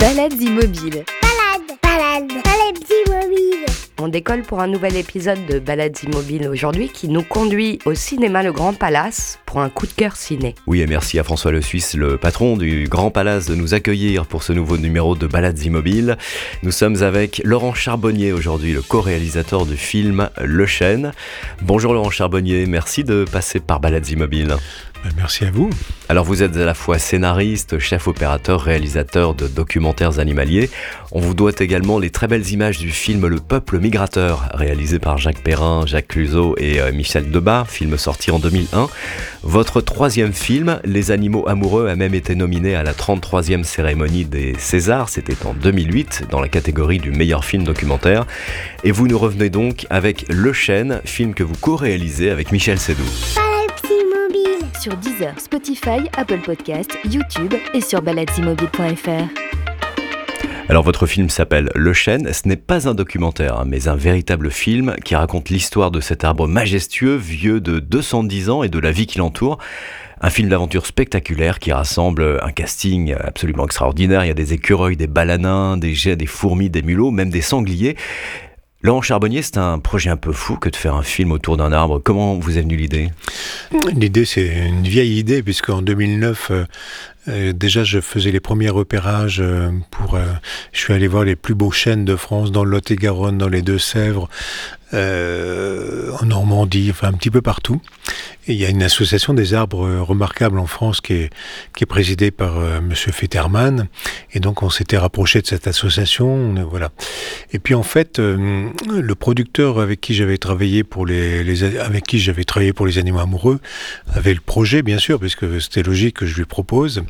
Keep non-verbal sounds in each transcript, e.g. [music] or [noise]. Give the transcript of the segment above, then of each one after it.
Balades immobiles. Balade, balade, balade immobile. On décolle pour un nouvel épisode de Balades immobiles aujourd'hui qui nous conduit au cinéma Le Grand Palace pour un coup de cœur ciné. Oui, et merci à François Le Suisse, le patron du Grand Palace, de nous accueillir pour ce nouveau numéro de Balades immobiles. Nous sommes avec Laurent Charbonnier aujourd'hui, le co-réalisateur du film Le Chêne. Bonjour Laurent Charbonnier, merci de passer par Balades immobiles. Ben, Merci à vous. Alors vous êtes à la fois scénariste, chef opérateur, réalisateur de documentaires animaliers. On vous doit également les très belles images du film Le Peuple migrateur, réalisé par Jacques Perrin, Jacques Cluzot et euh, Michel Debat, film sorti en 2001. Votre troisième film, Les animaux amoureux, a même été nominé à la 33e cérémonie des Césars, c'était en 2008, dans la catégorie du meilleur film documentaire. Et vous nous revenez donc avec Le Chêne, film que vous co-réalisez avec Michel Sédou. Sur Deezer, Spotify, Apple Podcast, YouTube et sur baladesimmobiles.fr. Alors votre film s'appelle Le Chêne, ce n'est pas un documentaire, hein, mais un véritable film qui raconte l'histoire de cet arbre majestueux, vieux de 210 ans et de la vie qui l'entoure. Un film d'aventure spectaculaire qui rassemble un casting absolument extraordinaire. Il y a des écureuils, des balanins, des jets, des fourmis, des mulots, même des sangliers. Laurent Charbonnier, c'est un projet un peu fou que de faire un film autour d'un arbre. Comment vous est venue l'idée? L'idée, c'est une vieille idée, puisqu'en 2009, euh, déjà, je faisais les premiers repérages euh, pour. euh, je suis allé voir les plus beaux chênes de France, dans le Lot-et-Garonne, dans les Deux-Sèvres, euh, en Normandie, enfin un petit peu partout. Et il y a une association des arbres remarquables en France qui est, qui est présidée par Monsieur Fetterman. Et donc, on s'était rapproché de cette association. voilà. Et puis, en fait, le producteur avec qui j'avais travaillé pour les, les- avec qui j'avais travaillé pour les animaux amoureux avait le projet, bien sûr, parce que c'était logique que je lui propose.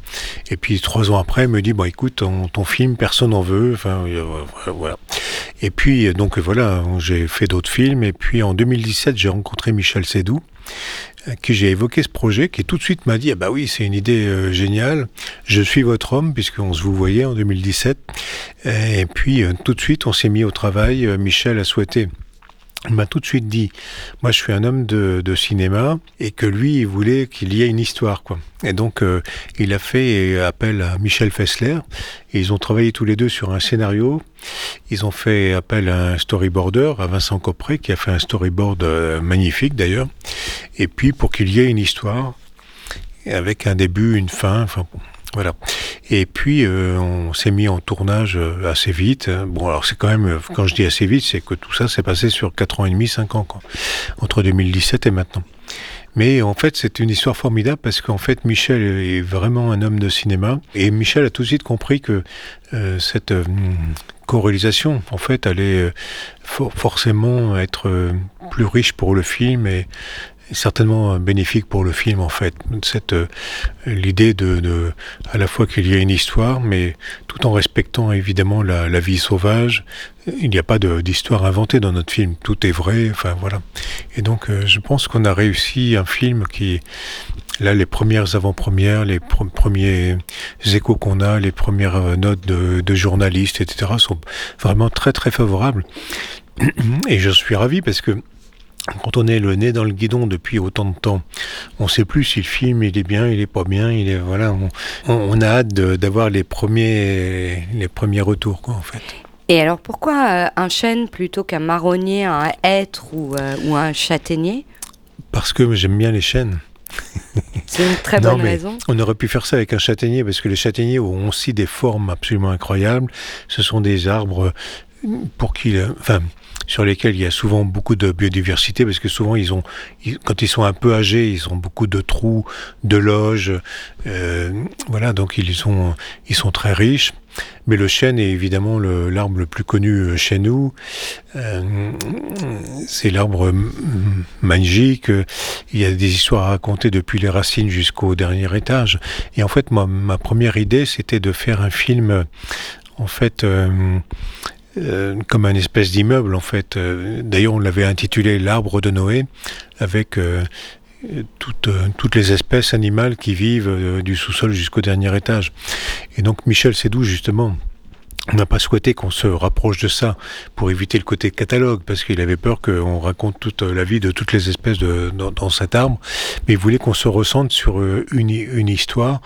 Et puis, trois ans après, il me dit, bon, écoute, ton, film, personne n'en veut. Enfin, euh, voilà. Et puis, euh, donc voilà, j'ai fait d'autres films. Et puis, en 2017, j'ai rencontré Michel Sédou, à qui j'ai évoqué ce projet, qui tout de suite m'a dit, ah bah oui, c'est une idée euh, géniale. Je suis votre homme, puisqu'on se vous voyait en 2017. Et puis, euh, tout de suite, on s'est mis au travail. Euh, Michel a souhaité il m'a tout de suite dit, moi je suis un homme de, de cinéma et que lui il voulait qu'il y ait une histoire quoi. Et donc euh, il a fait appel à Michel Fessler et ils ont travaillé tous les deux sur un scénario. Ils ont fait appel à un storyboarder, à Vincent Copré qui a fait un storyboard euh, magnifique d'ailleurs. Et puis pour qu'il y ait une histoire avec un début, une fin, enfin bon, voilà. Et puis, euh, on s'est mis en tournage euh, assez vite. Bon, alors c'est quand même, euh, quand je dis assez vite, c'est que tout ça s'est passé sur 4 ans et demi, 5 ans, quoi, entre 2017 et maintenant. Mais en fait, c'est une histoire formidable parce qu'en fait, Michel est vraiment un homme de cinéma. Et Michel a tout de suite compris que euh, cette euh, co-réalisation, en fait, allait euh, for- forcément être plus riche pour le film et certainement euh, bénéfique pour le film, en fait. Cette euh, l'idée de, de à la fois qu'il y ait une histoire, mais tout en respectant évidemment la, la vie sauvage. Il n'y a pas d'histoire inventée dans notre film, tout est vrai. Enfin voilà. Et donc, euh, je pense qu'on a réussi un film qui, là, les premières avant-premières, les pre- premiers échos qu'on a, les premières notes de, de journalistes, etc., sont vraiment très très favorables. Et je suis ravi parce que quand on est le nez dans le guidon depuis autant de temps, on sait plus si le film il est bien, il est pas bien, il est voilà. On, on- a hâte d'avoir les premiers les premiers retours quoi en fait. Et alors pourquoi euh, un chêne plutôt qu'un marronnier, un hêtre ou, euh, ou un châtaignier? Parce que j'aime bien les chênes. C'est une très [laughs] Non, bonne mais raison. On aurait pu faire ça avec un châtaignier, parce que les châtaigniers ont aussi des formes absolument incroyables. Ce sont des arbres pour qui, enfin, sur lesquels il y a souvent beaucoup de biodiversité, parce que souvent ils ont, quand ils sont un peu âgés, ils ont beaucoup de trous, de loges, euh, voilà, donc ils sont, ils sont très riches. Mais le chêne est évidemment l'arbre le, plus connu euh, chez nous. Euh, c'est l'arbre magique. Il y a des histoires à raconter depuis les racines jusqu'au dernier étage. Et en fait, moi, ma première idée, c'était de faire un film, en fait, euh, euh, comme un espèce d'immeuble, en fait. Euh, D'ailleurs, on l'avait intitulé L'arbre de Noé, avec euh, toutes, toutes les espèces animales qui vivent du sous-sol jusqu'au dernier étage. Et donc, Michel Sédou, justement, on n'a pas souhaité qu'on se rapproche de ça pour éviter le côté catalogue, parce qu'il avait peur qu'on raconte toute la vie de toutes les espèces de, dans, cet arbre, mais il voulait qu'on se ressente sur euh, une, une, histoire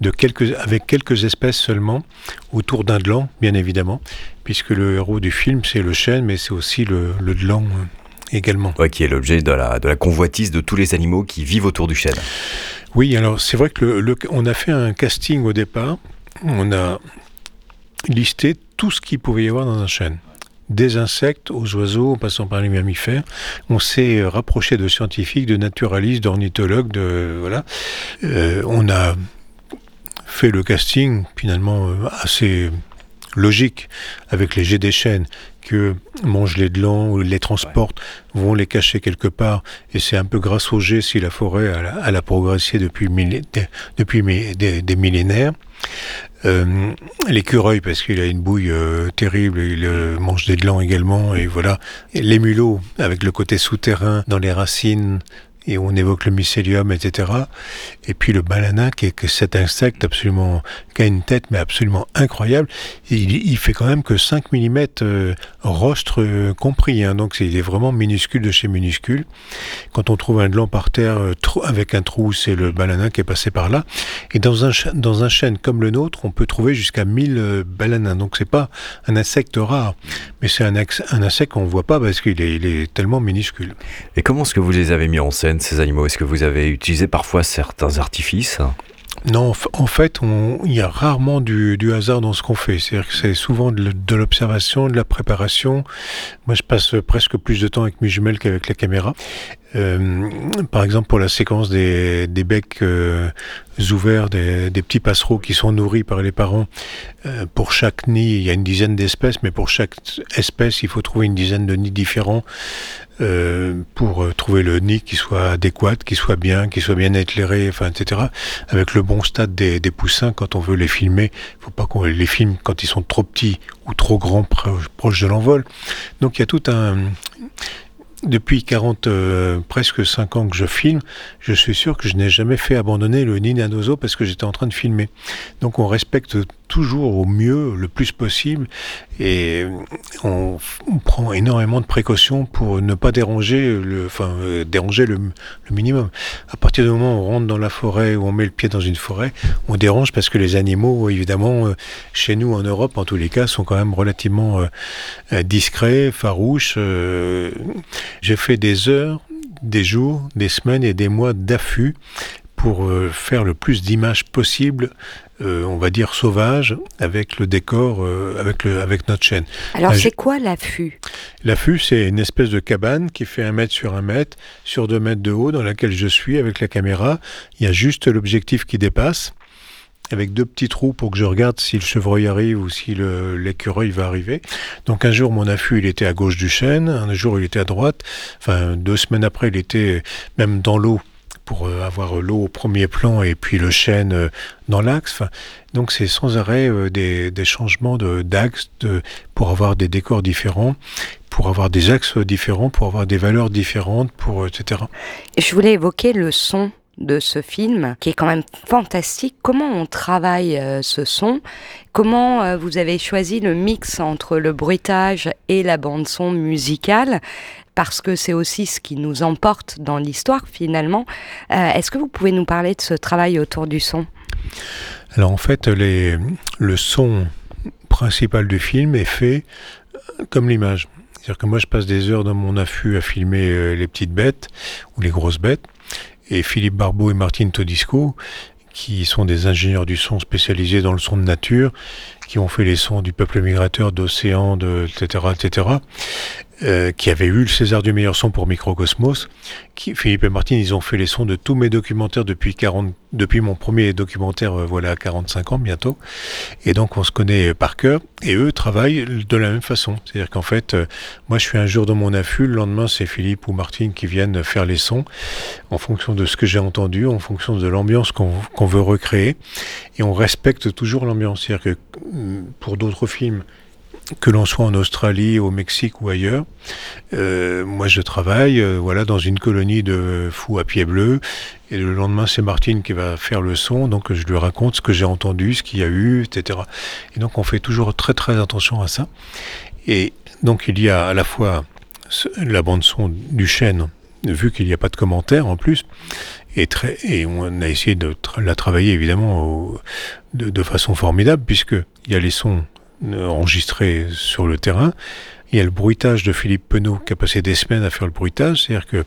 de quelques, avec quelques espèces seulement, autour d'un gland, bien évidemment, puisque le héros du film, c'est le chêne, mais c'est aussi le, le gland euh, également. Ouais, qui est l'objet de la, de la convoitise de tous les animaux qui vivent autour du chêne. Oui, alors c'est vrai que le, on a fait un casting au départ, on a listé tout ce qu'il pouvait y avoir dans un chêne des insectes aux oiseaux, en passant par les mammifères. On s'est rapproché de scientifiques, de naturalistes, d'ornithologues, voilà. Euh, on a fait le casting finalement euh, assez logique avec les jets des chênes que mangent les glands les transportent, vont les cacher quelque part. Et c'est un peu grâce au jet si la forêt a, progressé depuis des, millénaires. Euh, l'écureuil parce qu'il a une bouille euh, terrible, il euh, mange des glands également et voilà. les mulots avec le côté souterrain dans les racines et on évoque le mycélium, etc. Et puis le balana, qui est cet insecte absolument, qui a une tête mais absolument incroyable. Il, il fait quand même que 5 mm euh, rostre euh, compris, hein, donc il est vraiment minuscule de chez minuscule. Quand on trouve un gland par terre euh, avec un trou, c'est le balana qui est passé par là. Et dans un, dans un chêne comme le nôtre, on peut trouver jusqu'à 1000 balanins. Donc c'est pas un insecte rare, mais c'est un, insecte qu'on voit pas parce qu'il est, il est tellement minuscule. Et comment est-ce que vous les avez mis en scène? Ces animaux? Est-ce que vous avez utilisé parfois certains artifices? Non, en fait, il y a rarement du, hasard dans ce qu'on fait. C'est-à-dire que c'est souvent de, l'observation, de la préparation. Moi, je passe presque plus de temps avec mes jumelles qu'avec la caméra. Euh, par exemple, pour la séquence des, becs euh, ouverts, des, petits passereaux qui sont nourris par les parents, euh, pour chaque nid, il y a une dizaine d'espèces, mais pour chaque espèce, il faut trouver une dizaine de nids différents. Pour trouver le nid qui soit adéquat, qui soit bien, qui soit bien éclairé, enfin, etc. Avec le bon stade des, des poussins quand on veut les filmer. Il faut pas qu'on les filme quand ils sont trop petits ou trop grands proches de l'envol. Donc il y a tout un, depuis 40, euh, presque 5 ans que je filme, je suis sûr que je n'ai jamais fait abandonner le nid d'un oiseau parce que j'étais en train de filmer. Donc on respecte toujours au mieux, le plus possible, et on, prend énormément de précautions pour ne pas déranger le, enfin, euh, déranger le, minimum. À partir du moment où on rentre dans la forêt, où on met le pied dans une forêt, on dérange parce que les animaux, évidemment, euh, chez nous en Europe, en tous les cas, sont quand même relativement discrets, farouches. J'ai fait des heures, des jours, des semaines et des mois d'affût pour euh, faire le plus d'images possible, euh, on va dire sauvages, avec le décor, euh, avec, le, avec notre chaîne. Alors c'est quoi l'affût? L'affût, c'est une espèce de cabane qui fait un mètre sur un mètre, sur deux mètres de haut, dans laquelle je suis avec la caméra. Il y a juste l'objectif qui dépasse avec deux petits trous pour que je regarde si le chevreuil arrive ou si l'écureuil va arriver. Donc un jour, mon affût, il était à gauche du chêne, un jour, il était à droite. Enfin, deux semaines après, il était même dans l'eau pour euh, avoir l'eau au premier plan et puis le chêne euh, dans l'axe. donc c'est sans arrêt euh, des, changements d'axe de, pour avoir des décors différents pour avoir des axes différents, pour avoir des valeurs différentes, pour etc. Je voulais évoquer le son de ce film, qui est quand même fantastique. Comment on travaille euh, ce son? Comment euh, vous avez choisi le mix entre le bruitage et la bande son musicale? Parce que c'est aussi ce qui nous emporte dans l'histoire finalement. Euh, est-ce que vous pouvez nous parler de ce travail autour du son? Alors en fait, le son principal du film est fait comme l'image. C'est-à-dire que moi je passe des heures dans mon affût à filmer les petites bêtes ou les grosses bêtes et Philippe Barbeau et Martine Todisco, qui sont des ingénieurs du son spécialisés dans le son de nature, qui ont fait les sons du peuple migrateur, d'océan, etc., etc. Euh, qui avait eu le César du meilleur son pour Microcosmos. Qui, Philippe et Martine, ils ont fait les sons de tous mes documentaires depuis 40, depuis mon premier documentaire, euh, voilà, 45 ans bientôt. Et donc, on se connaît par cœur. Et eux travaillent de la même façon. C'est-à-dire qu'en fait, euh, moi, je suis un jour dans mon affût. Le lendemain, c'est Philippe ou Martine qui viennent faire les sons en fonction de ce que j'ai entendu, en fonction de l'ambiance qu'on veut recréer. Et on respecte toujours l'ambiance. C'est-à-dire que mm, pour d'autres films, que l'on soit en Australie, au Mexique ou ailleurs. Euh, moi, je travaille euh, voilà, dans une colonie de fous à pied bleu. Et le lendemain, c'est Martine qui va faire le son. Donc, je lui raconte ce que j'ai entendu, ce qu'il y a eu, etc. Et donc, on fait toujours très, très attention à ça. Et donc, il y a à la fois la bande-son du chêne, vu qu'il n'y a pas de commentaires en plus. Et, très, et on a essayé de la travailler évidemment de, de façon formidable, puisqu'il y a les sons enregistré sur le terrain. Il y a le bruitage de Philippe Penaud qui a passé des semaines à faire le bruitage, c'est-à-dire que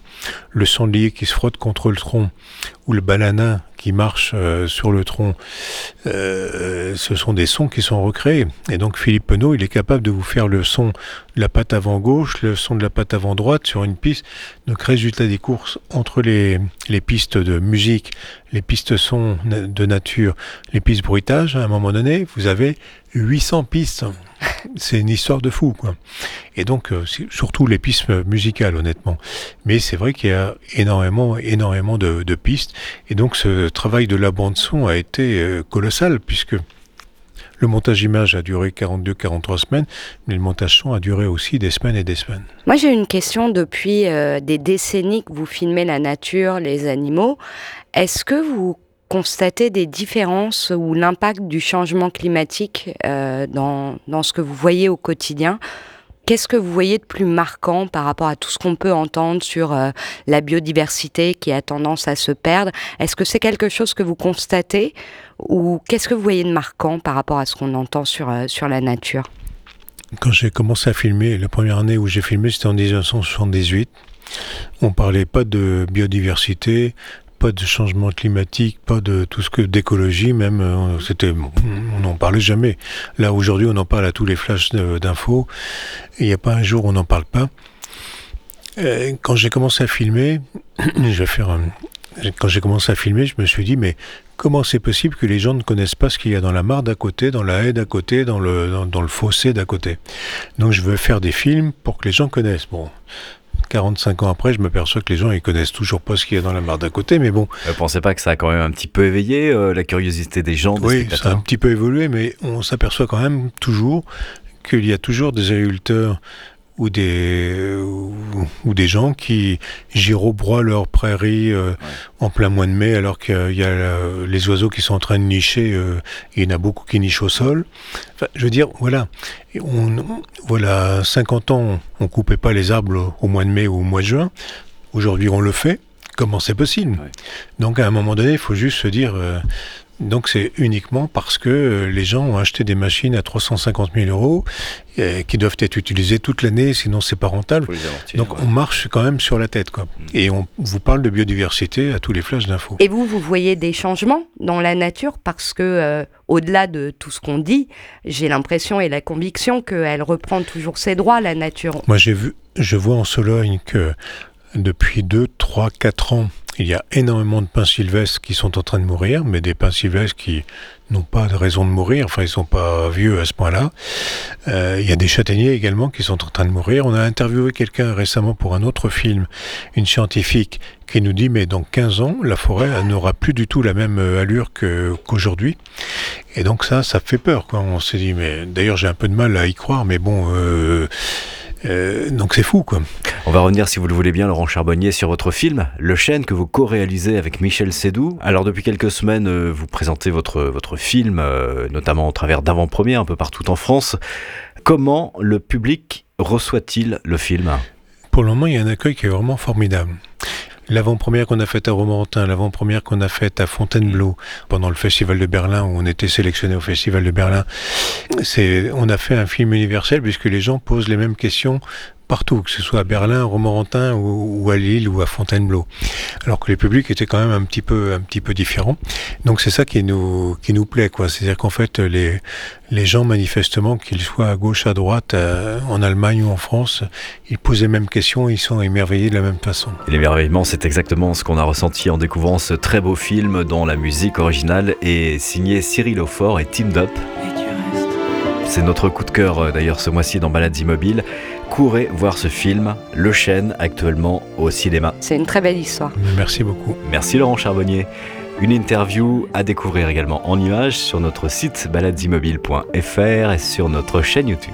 le sanglier qui se frotte contre le tronc ou le balanin qui marche euh, sur le tronc, euh, ce sont des sons qui sont recréés. Et donc Philippe Penaud, il est capable de vous faire le son de la patte avant gauche, le son de la patte avant droite sur une piste. Donc résultat des courses entre les, les pistes de musique, les pistes son de nature, les pistes bruitage, à un moment donné, vous avez 800 pistes. C'est une histoire de fou, quoi. Et donc, euh, surtout les pistes musicales, honnêtement. Mais c'est vrai qu'il y a énormément, énormément de, de pistes. Et donc, ce travail de la bande-son a été euh, colossal, puisque le montage image a duré 42-43 semaines, mais le montage son a duré aussi des semaines et des semaines. Moi, j'ai une question depuis euh, des décennies que vous filmez la nature, les animaux. Est-ce que vous constatez des différences ou l'impact du changement climatique euh, dans, dans ce que vous voyez au quotidien Qu'est-ce que vous voyez de plus marquant par rapport à tout ce qu'on peut entendre sur euh, la biodiversité qui a tendance à se perdre? Est-ce que c'est quelque chose que vous constatez ou qu'est-ce que vous voyez de marquant par rapport à ce qu'on entend sur, euh, sur la nature? Quand j'ai commencé à filmer, la première année où j'ai filmé, c'était en 1978. On parlait pas de biodiversité, pas de changement climatique, pas de tout ce que d'écologie, même euh, c'était, on n'en parlait jamais. Là aujourd'hui, on en parle à tous les flashs d'infos. Il n'y a pas un jour où on n'en parle pas. Euh, quand j'ai commencé à filmer, [coughs] je vais faire quand j'ai commencé à filmer, je me suis dit mais comment c'est possible que les gens ne connaissent pas ce qu'il y a dans la mare d'à côté, dans la haie d'à côté, dans le dans le fossé d'à côté? Donc je veux faire des films pour que les gens connaissent. Bon, 45 ans après, je m'aperçois que les gens ils connaissent toujours pas ce qu'il y a dans la mare d'à côté, mais bon. Vous pensez pas que ça a quand même un petit peu éveillé euh, la curiosité des gens des Oui, ça a un petit peu évolué, mais on s'aperçoit quand même toujours qu'il y a toujours des agriculteurs ou des ou, des gens qui girobroient leurs prairies euh, ouais. en plein mois de mai alors qu'il y a les oiseaux qui sont en train de nicher euh, et il y en a beaucoup qui nichent au sol. Enfin, je veux dire, voilà, on, voilà, 50 ans, on coupait pas les arbres au mois de mai ou au mois de juin. Aujourd'hui, on le fait. Comment c'est possible? Ouais. Donc, à un moment donné, il faut juste se dire, euh, donc c'est uniquement parce que euh, les gens ont acheté des machines à 350 000 euros euh, qui doivent être utilisées toute l'année, sinon c'est pas rentable. Donc ouais. on marche quand même sur la tête, quoi. Mmh. Et on vous parle de biodiversité à tous les flashs d'infos. Et vous, vous voyez des changements dans la nature parce que euh, au-delà de tout ce qu'on dit, j'ai l'impression et la conviction qu'elle reprend toujours ses droits, la nature. Moi j'ai vu, je vois en Sologne que depuis 2, 3, 4 ans, il y a énormément de pins sylvestres qui sont en train de mourir, mais des pins sylvestres qui n'ont pas de raison de mourir, enfin ils sont pas vieux à ce point-là. Euh, il y a des châtaigniers également qui sont en train de mourir. On a interviewé quelqu'un récemment pour un autre film, une scientifique, qui nous dit mais dans 15 ans, la forêt n'aura plus du tout la même allure qu'aujourd'hui. Qu Et donc ça, ça fait peur. Quoi. On s'est dit, mais d'ailleurs j'ai un peu de mal à y croire, mais bon... Euh, euh, donc c'est fou quoi. On va revenir si vous le voulez bien Laurent Charbonnier sur votre film Le Chêne que vous co-réalisez avec Michel Sédou. Alors depuis quelques semaines euh, vous présentez votre, votre film euh, notamment au travers d'avant-premières un peu partout en France. Comment le public reçoit-il le film? Pour le moment il y a un accueil qui est vraiment formidable. L'avant-première qu'on a faite à Romorantin, l'avant-première qu'on a faite à Fontainebleau pendant le Festival de Berlin où on était sélectionné au Festival de Berlin, c'est on a fait un film universel puisque les gens posent les mêmes questions partout, que ce soit à Berlin, à Romorantin ou, ou, à Lille ou à Fontainebleau. Alors que les publics étaient quand même un petit peu, un petit peu différents. Donc c'est ça qui nous, qui nous plaît, quoi. C'est-à-dire qu'en fait, les, les gens, manifestement, qu'ils soient à gauche, à droite, euh, en Allemagne ou en France, ils posent les mêmes questions, ils sont émerveillés de la même façon. L'émerveillement, c'est exactement ce qu'on a ressenti en découvrant ce très beau film dont la musique originale est signée Cyril Aufort et Teamed Up. C'est notre coup de cœur euh, d'ailleurs ce mois-ci dans Balades Immobiles. Courez voir ce film, Le Chêne, actuellement au cinéma. C'est une très belle histoire. Merci beaucoup. Merci Laurent Charbonnier. Une interview à découvrir également en nuage sur notre site baladesimmobiles.fr et sur notre chaîne YouTube.